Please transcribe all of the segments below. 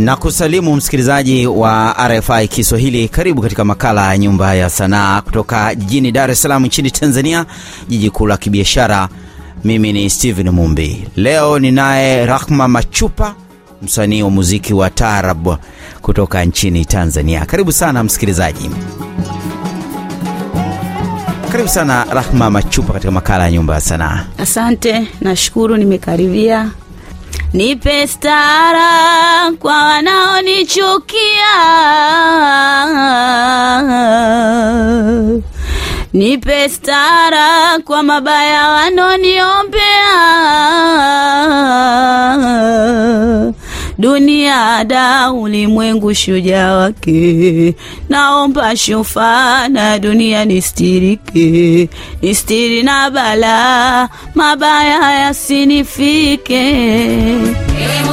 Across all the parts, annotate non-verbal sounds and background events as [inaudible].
na kusalimu msikilizaji wa RFI Kiswahili. Karibu katika makala ya Nyumba ya Sanaa kutoka jijini Dar es Salaam nchini Tanzania, jiji kuu la kibiashara. Mimi ni Steven Mumbi. Leo ninaye Rahma Machupa, msanii wa muziki wa taarab kutoka nchini Tanzania. Karibu sana msikilizaji, karibu sana Rahma Machupa katika makala ya Nyumba ya Sanaa. Asante, nashukuru nimekaribia. Nipe stara kwa wanaonichukia, nipe stara kwa mabaya wanoniombea. Dunia da ulimwengu shujaa wake, naomba shufa na dunia nistirike, nistiri na bala mabaya yasinifike. Ewe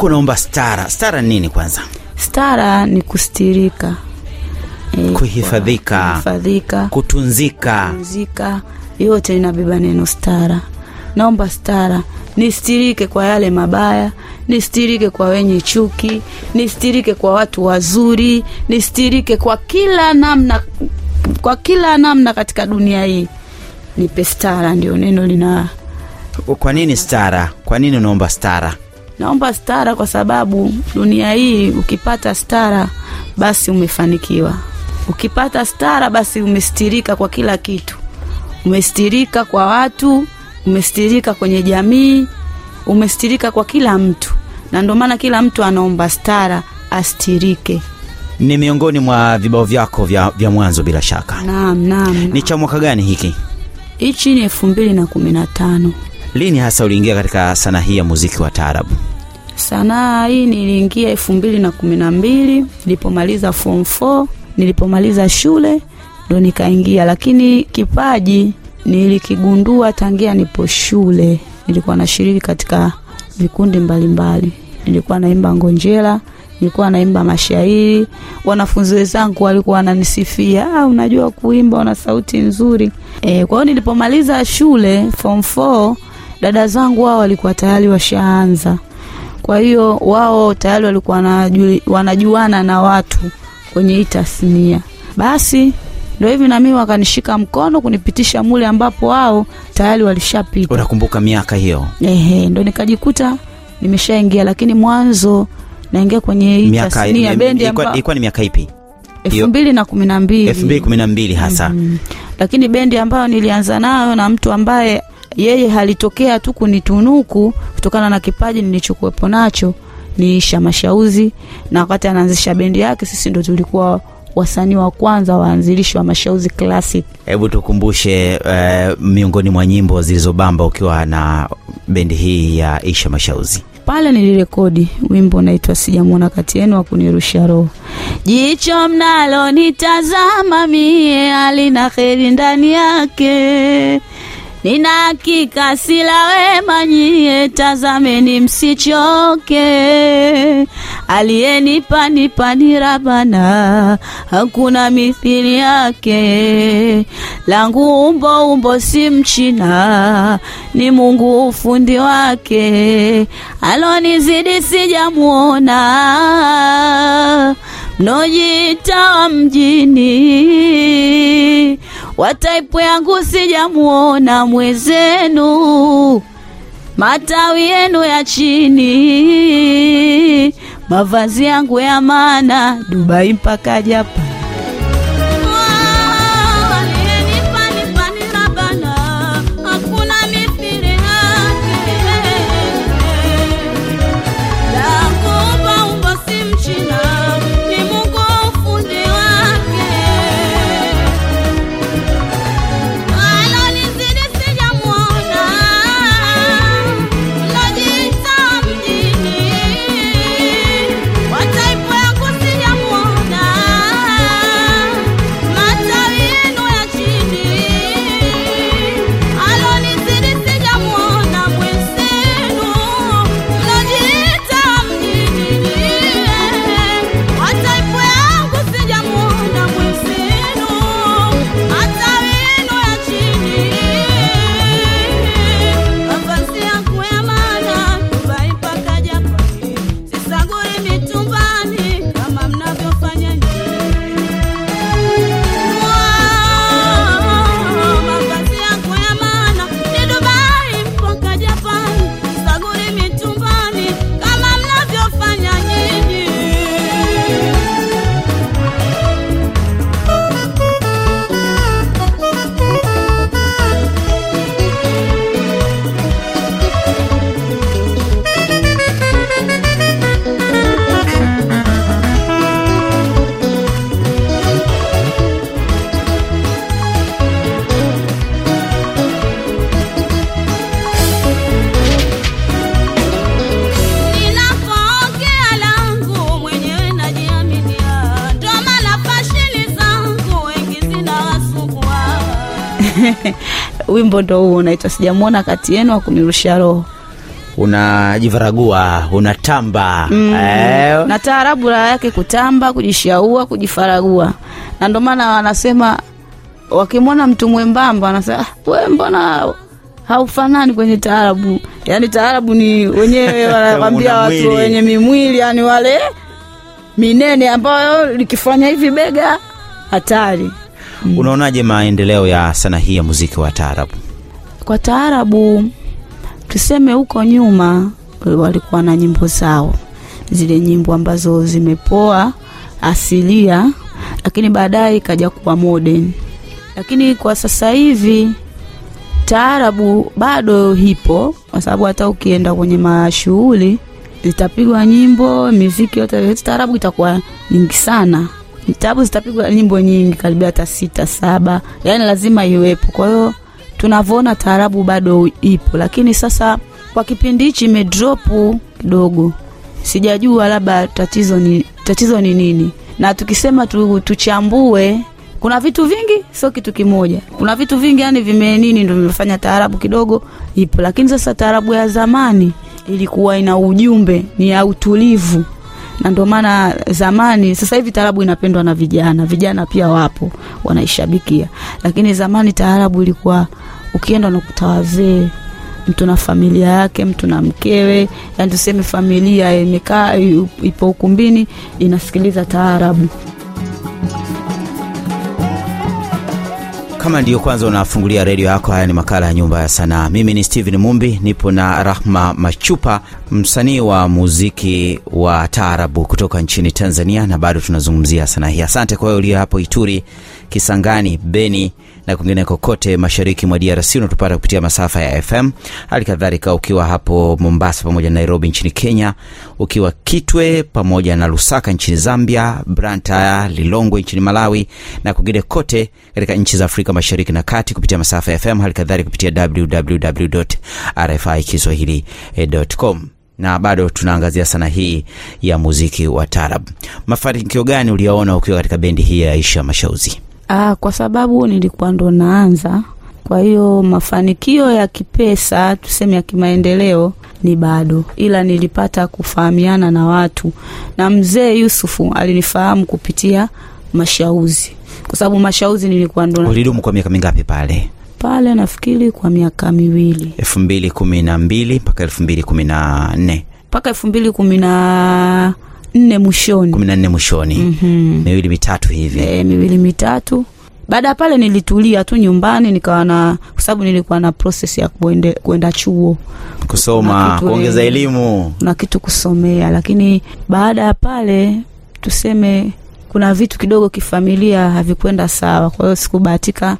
Ulikuwa unaomba stara. Stara nini kwanza? Stara ni kustirika, e, Kuhifadhika. kuhifadhika, Kutunzika. kutunzika, yote inabeba neno stara. Naomba stara nistirike kwa yale mabaya, nistirike kwa wenye chuki, nistirike kwa watu wazuri, nistirike kwa kila namna, kwa kila namna katika dunia hii. Nipe stara, ndio neno lina Kwa nini stara? Kwa nini unaomba stara? Naomba stara kwa sababu dunia hii ukipata stara basi umefanikiwa. Ukipata stara basi umestirika kwa kila kitu. Umestirika kwa watu, umestirika kwenye jamii, umestirika kwa kila mtu. Na ndio maana kila mtu anaomba stara astirike. Ni miongoni mwa vibao vyako vya, vya mwanzo bila shaka. Naam, naam. Ni cha mwaka gani hiki? Hichi ni elfu mbili na kumi na tano. Lini hasa uliingia katika sanaa hii ya muziki wa taarabu? Sanaa hii niliingia elfu mbili na kumi na mbili nilipomaliza form 4 nilipomaliza shule ndo nikaingia, lakini kipaji nilikigundua tangia nipo shule. Nilikuwa nashiriki katika vikundi mbalimbali, nilikuwa naimba ngonjera, nilikuwa naimba mashairi. Wanafunzi wenzangu walikuwa wananisifia, ah, unajua kuimba, una sauti nzuri. E, kwa hiyo nilipomaliza shule form 4 dada zangu wao walikuwa tayari washaanza kwa hiyo wao tayari walikuwa wanaju- wanajuana na watu kwenye hii tasnia. Basi ndio hivi na mimi wakanishika mkono kunipitisha mule ambapo wao tayari walishapita. Unakumbuka miaka hiyo? Ehe, ndo nikajikuta nimeshaingia, lakini mwanzo naingia kwenye hii tasnia bendi ilikuwa ni miaka ipi? elfu mbili na kumi na mbili 2012 hasa. Mm. Lakini bendi ambayo nilianza nayo na mtu ambaye yeye halitokea tu kunitunuku kutokana na kipaji nilichokuwepo nacho ni Isha Mashauzi, na wakati anaanzisha bendi yake sisi ndo tulikuwa wasanii wa kwanza waanzilishi wa Mashauzi Classic. Hebu tukumbushe eh, miongoni mwa nyimbo zilizobamba ukiwa na bendi hii ya Isha Mashauzi. Pale nilirekodi wimbo unaitwa sijamwona kati yenu wa kunirusha roho. Jicho mnalo nitazama mie alina heri ndani yake, nina hakika sila wema nyie, tazameni msichoke. Aliyenipa nipa ni Rabana, hakuna mithili yake. Langu umbo umbo si Mchina, ni Mungu ufundi wake. Alonizidi sijamuona, mnojita wa mjini wa taipu yangu sijamuona mwezenu, matawi yenu ya chini, mavazi yangu ya maana, Dubai mpaka Japan. Wimbo ndo huo unaitwa sijamwona kati yenu akunirusha roho. Unajivaragua unatamba. Eh, na taarabu raha yake kutamba kujishaua kujifaragua. Na ndio maana wanasema wakimwona mtu mwembamba wanasema "Ah, we mbona haufanani kwenye taarabu? Yaani taarabu ni wenyewe [laughs] wanakwambia watu wenye mimwili yani wale minene ambayo likifanya hivi bega hatari unaonaje maendeleo ya sanaa hii ya muziki wa taarabu? Kwa taarabu tuseme huko nyuma walikuwa na nyimbo zao. Zile nyimbo ambazo zimepoa asilia lakini baadaye ikaja kuwa modern. Lakini kwa sasa hivi taarabu bado hipo kwa sababu hata ukienda kwenye mashughuli zitapigwa nyimbo miziki yote taarabu itakuwa nyingi sana taarabu zitapigwa nyimbo nyingi karibia hata sita saba. Yani lazima iwepo. Kwa hiyo tunavyoona taarabu bado ipo. Lakini sasa kwa kipindi hichi imedropu kidogo. Sijajua labda tatizo ni tatizo ni nini. Na tukisema tu, tuchambue kuna vitu vingi sio kitu kimoja. Kuna vitu vingi yani vime nini ndo vimefanya taarabu kidogo ipo. Lakini sasa taarabu ya zamani ilikuwa ina ujumbe ni ya utulivu na ndio maana zamani sasa hivi taarabu inapendwa na vijana. Vijana pia wapo wanaishabikia. Lakini zamani taarabu ilikuwa ukienda unakuta wazee mtu na familia yake mtu na mkewe. Yani tuseme familia imekaa ipo ukumbini inasikiliza taarabu kama ndiyo kwanza unafungulia redio yako haya ni makala ya nyumba ya sanaa. Mimi ni steven mumbi nipo na rahma machupa msanii wa muziki wa taarabu kutoka nchini tanzania na bado tunazungumzia sanaa hii. Asante kwa wewe uliyo hapo ituri kisangani beni na kwingine kokote mashariki mwa drc unatupata kupitia masafa ya fm hali kadhalika ukiwa hapo mombasa pamoja na nairobi nchini kenya ukiwa kitwe pamoja na lusaka nchini zambia branta lilongwe nchini malawi na kwingine kote katika nchi za afrika mashariki na kati kupitia masafa ya fm hali kadhalika kupitia www kiswahili.com na bado tunaangazia sana hii ya muziki wa tarab mafanikio gani uliyaona ukiwa katika bendi hii ya aisha mashauzi Ah, kwa sababu nilikuwa ndo naanza, kwa hiyo mafanikio ya kipesa tuseme ya kimaendeleo ni bado, ila nilipata kufahamiana na watu, na mzee Yusufu alinifahamu kupitia Mashauzi, kwa sababu Mashauzi nilikuwa ndo ulidumu kwa miaka mingapi pale? Pale, nafikiri kwa miaka miwili. Elfu mbili kumi na mbili mpaka elfu mbili kumi na nne. Mpaka elfu mbili kumi na nne mwishoni. Kumi na nne mwishoni. Mhm. miwili mitatu hivi. E, miwili mitatu. Baada ya pale nilitulia tu nyumbani nikawa na kwa sababu nilikuwa na proses ya kuende, kuenda chuo. Kusoma kuongeza eh, elimu. na kitu kusomea. Lakini baada ya pale tuseme kuna vitu kidogo kifamilia havikwenda sawa. Kwa hiyo sikubahatika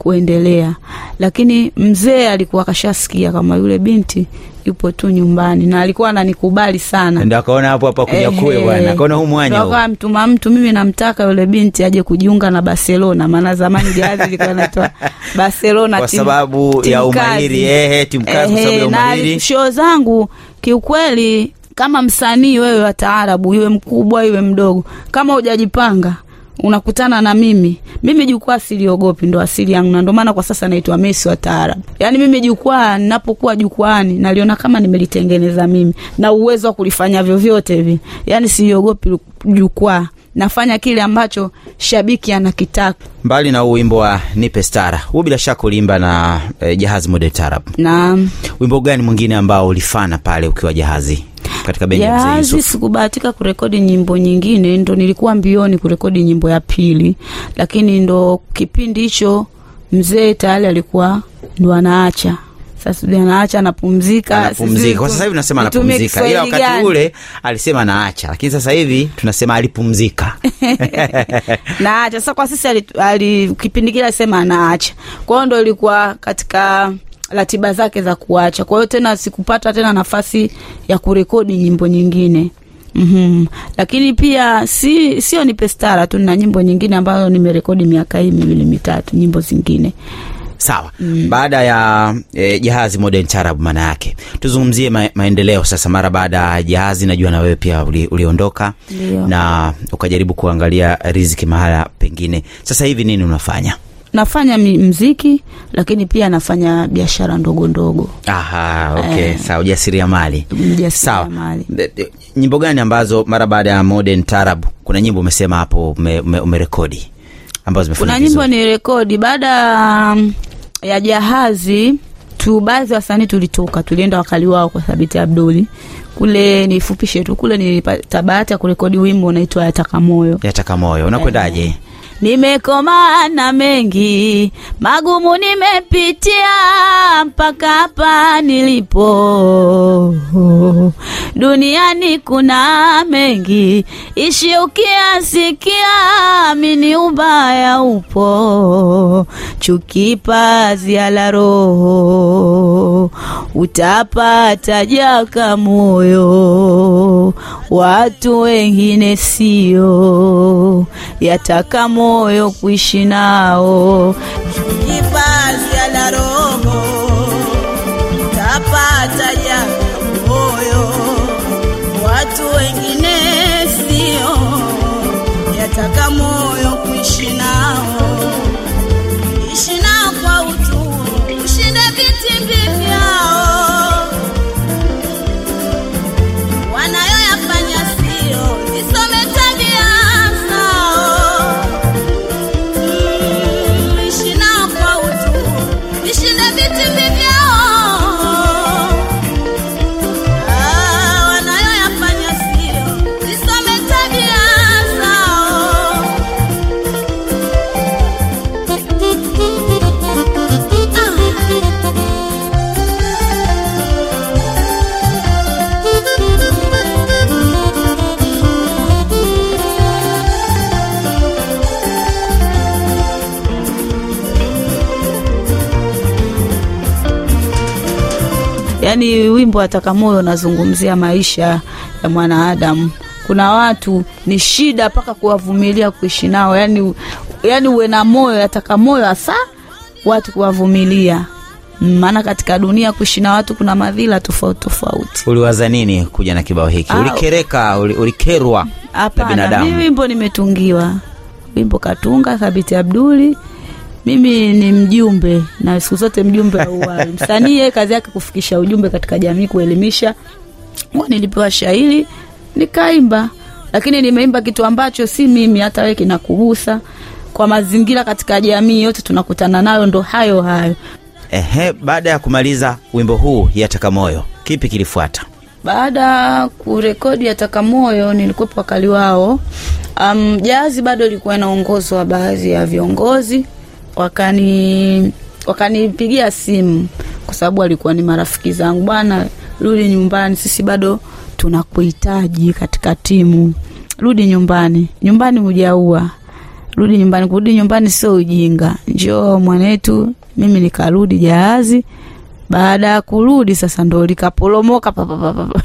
kuendelea. Lakini mzee alikuwa kashasikia kama yule binti yupo tu nyumbani na alikuwa ananikubali sana. Ndio akaona hapo hapa kuja Ehe. bwana akaona huu mwanya akawa mtuma mtu mimi namtaka yule binti aje kujiunga na barcelona maana zamani jahazi ilikuwa inaitwa [laughs] barcelona kwa sababu ya umahiri ehe timkazi kwa sababu ya umahiri. show zangu kiukweli kama msanii wewe wa taarabu iwe mkubwa iwe mdogo kama hujajipanga unakutana na mimi. Mimi jukwaa siliogopi ndo asili yangu na ndo maana kwa sasa naitwa Messi wa taarabu Yani mimi jukwaa ninapokuwa jukwaani naliona kama nimelitengeneza mimi na uwezo wa kulifanya vyovyote hivi. Yani siliogopi jukwaa. Nafanya kile ambacho shabiki anakitaka. Mbali na huu wimbo wa nipe stara huu bila shaka uliimba na eh, jahazi model tarab Naam. wimbo gani mwingine ambao ulifana pale ukiwa jahazi katika bendi ya mzee Yusuf sikubahatika kurekodi nyimbo nyingine ndo nilikuwa mbioni kurekodi nyimbo ya pili lakini ndo kipindi hicho mzee tayari alikuwa ndo anaacha. Sasa anaacha anapumzika anapumzika. Kwa sasa hivi tunasema anapumzika. Ila wakati ule alisema naacha lakini sasa hivi tunasema alipumzika. [laughs] Naacha. Sasa kwa sisi ali, ali, kipindi kile alisema anaacha. Kwa hiyo ndo ilikuwa katika ratiba zake za kuacha. Kwa hiyo tena sikupata tena nafasi ya kurekodi nyimbo nyingine. Mm-hmm. lakini pia si sio nipe stara tu na nyimbo nyingine ambazo nimerekodi miaka hii miwili mitatu nyimbo zingine. Sawa. Mm. baada ya eh, jahazi modern tarab maana yake. Tuzungumzie ma, maendeleo sasa mara baada ya jahazi najua na wewe pia uli, uliondoka. Ndio. na ukajaribu kuangalia riziki mahala pengine. Sasa hivi nini unafanya nafanya mziki lakini pia nafanya biashara ndogo ndogo Aha, okay. Eh. Sawa, ujasiriamali. De- Nyimbo gani ambazo mara baada ya Modern Tarab kuna nyimbo umesema hapo ume- ume- umerekodi ambazo zimefanya kuna nyimbo ni rekodi baada ya- ya jahazi tu baadhi wasanii tulitoka tulienda wakali wao kwa thabiti abduli kule nifupishe tu kule nilipata bahati ya kurekodi wimbo unaitwa yataka moyo Yataka moyo. Unakwendaje? Nimekoma na mengi magumu nimepitia mpaka hapa nilipo. Duniani kuna mengi, ishi ukiasikia, mini ubaya upo, chuki pazia la roho, utapata jaka moyo, watu wengine sio, yataka moyo kuishi nao, watu wengine sio, yataka moyo kuishi nao. Ishi nao kwa utu, ushinde vitimbi vyao. Wimbo wa Takamoyo unazungumzia maisha ya mwanadamu. Kuna watu ni shida mpaka kuwavumilia kuishi nao, yani, yani uwe na moyo ya moyo hasa watu kuwavumilia, Mm, maana katika dunia kuishi na watu kuna madhila tofauti tofauti. Uliwaza nini kuja na kibao hiki? Ulikereka, ulikerwa na binadamu? mimi wimbo nimetungiwa, wimbo katunga Thabiti Abduli. Mimi ni mjumbe na siku zote mjumbe wa uhai. Msanii yeye kazi yake kufikisha ujumbe katika jamii, kuelimisha. Nilipewa shairi nikaimba, lakini nimeimba kitu ambacho si mimi, hata wewe kinakugusa kwa mazingira katika jamii yote tunakutana nayo, ndo hayo hayo. Ehe, baada ya kumaliza wimbo huu Yataka moyo, kipi kilifuata? Baada ya kurekodi Yataka Moyo nilikuwepo wakali wao. Um, jazi bado ilikuwa inaongozwa baadhi ya viongozi wakani wakanipigia simu kwa sababu walikuwa ni marafiki zangu, bwana, rudi nyumbani, sisi bado tunakuhitaji katika timu, rudi nyumbani, nyumbani hujaua, rudi nyumbani. Kurudi nyumbani sio ujinga, njoo mwanetu. Mimi nikarudi jahazi baada ya kurudi sasa ndo likaporomoka pa, pa, pa, pa, pa.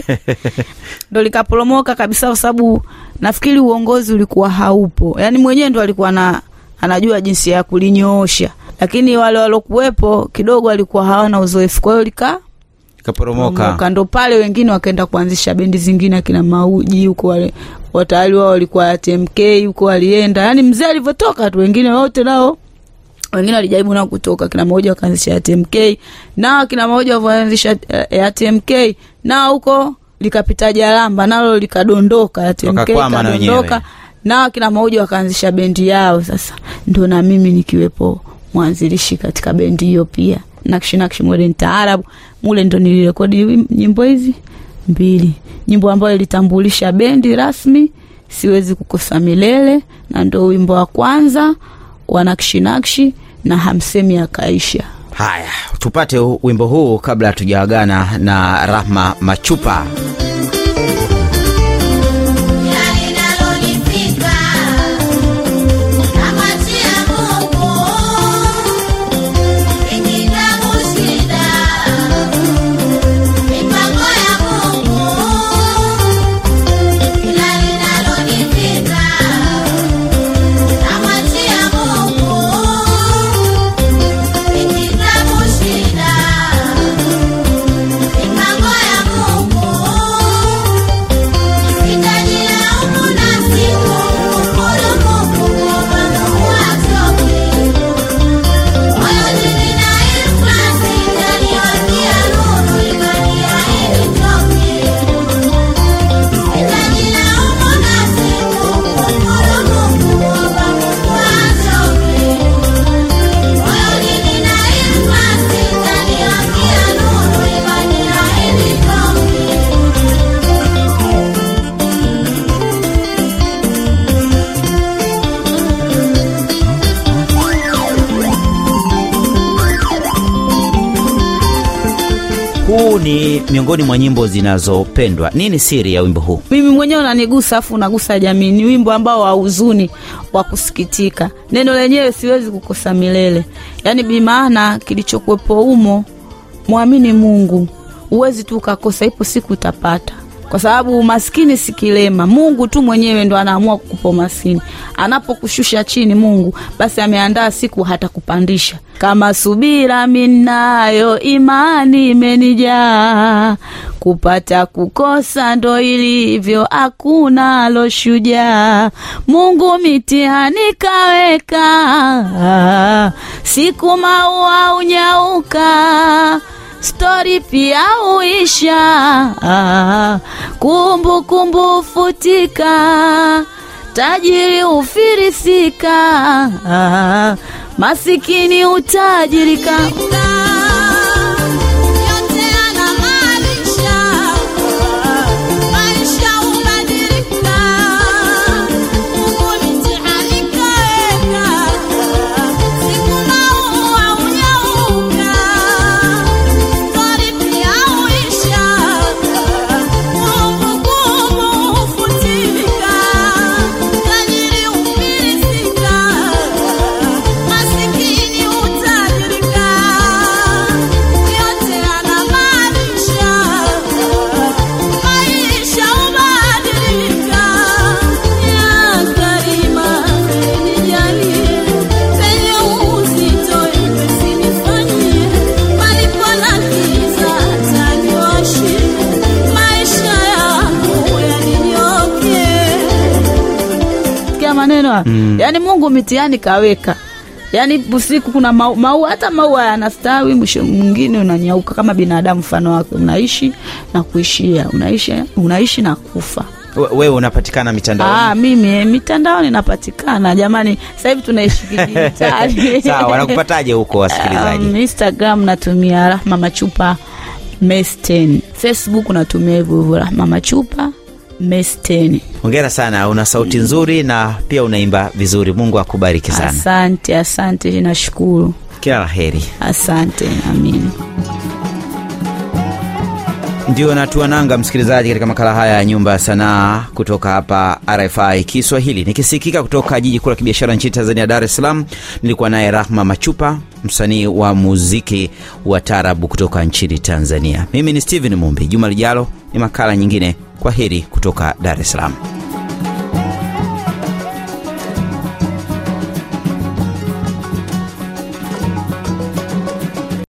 [laughs] ndo likaporomoka kabisa, kwa sababu nafikiri uongozi ulikuwa haupo, yaani mwenyewe ndo alikuwa na anajua jinsi ya kulinyoosha, lakini wale walokuwepo kidogo walikuwa hawana uzoefu, kwa hiyo lika Kaporomoka. poromoka. ndo pale wengine wakaenda kuanzisha bendi zingine, akina Mauji huko wale watayari wao walikuwa TMK huko walienda, yani mzee alivyotoka tu, wengine wote nao wengine walijaribu nao kutoka, kina moja wakaanzisha TMK nao kina moja walivyoanzisha uh, TMK nao huko likapita Jalamba nalo likadondoka, TMK Wakakwama na wenyewe. Mauja wakaanzisha bendi yao. Sasa ndo na mimi nikiwepo mwanzilishi katika bendi hiyo pia, nakshi nakshi modern Taarab. mule ndo nilirekodi nyimbo hizi mbili, nyimbo ambayo ilitambulisha bendi rasmi, siwezi kukosa milele, na ndo wimbo wa kwanza wa nakshi nakshi na hamsemi akaisha. Haya, tupate wimbo huu kabla hatujaagana na Rahma Machupa. Ni miongoni mwa nyimbo zinazopendwa. Nini siri ya wimbo huu? mimi mwenyewe unanigusa afu unagusa jamii. Ni wimbo ambao wa huzuni wa kusikitika. Neno lenyewe siwezi kukosa milele. Yaani bimaana kilichokuwepo humo mwamini mungu. Huwezi tu ukakosa ipo siku utapata kwa sababu umaskini si kilema. Mungu tu mwenyewe ndo anaamua kukupa umaskini. Anapokushusha chini mungu basi ameandaa siku hata kupandisha. Kama subira minayo imani imenijaa. Kupata kukosa ndo ilivyo hakuna aloshujaa mungu mitihani kaweka. Siku maua unyauka stori pia uisha kumbukumbu kumbu futika tajiri ufirisika masikini utajirika sikia mm. yaani mungu mitihani kaweka. Yaani usiku kuna mau- maua hata maua yanastawi mwisho mwingine unanyauka kama binadamu mfano wake unaishi na kuishia. Unaishi, unaishi na kufa. Wewe unapatikana mitandaoni? Ah, mimi eh, mitandaoni napatikana. Jamani sasa hivi tunaishi kidijitali [laughs] Sawa, wanakupataje huko wasikilizaji? Um, instagram natumia rahma machupa mes10 facebook natumia hivyo hivyo rahma machupa mes10 Hongera sana, una sauti nzuri na pia unaimba vizuri. Mungu akubariki sana, asante asante nashukuru kila la heri. asante amini Ndio natua nanga msikilizaji, katika makala haya ya nyumba ya sanaa kutoka hapa RFI Kiswahili, nikisikika kutoka jiji kuu la kibiashara nchini Tanzania, Dar es Salaam. Nilikuwa naye Rahma Machupa, msanii wa muziki wa tarabu kutoka nchini Tanzania. Mimi ni Steven Mumbi. Juma lijalo ni makala nyingine. Kwa heri kutoka Dar es Salaam.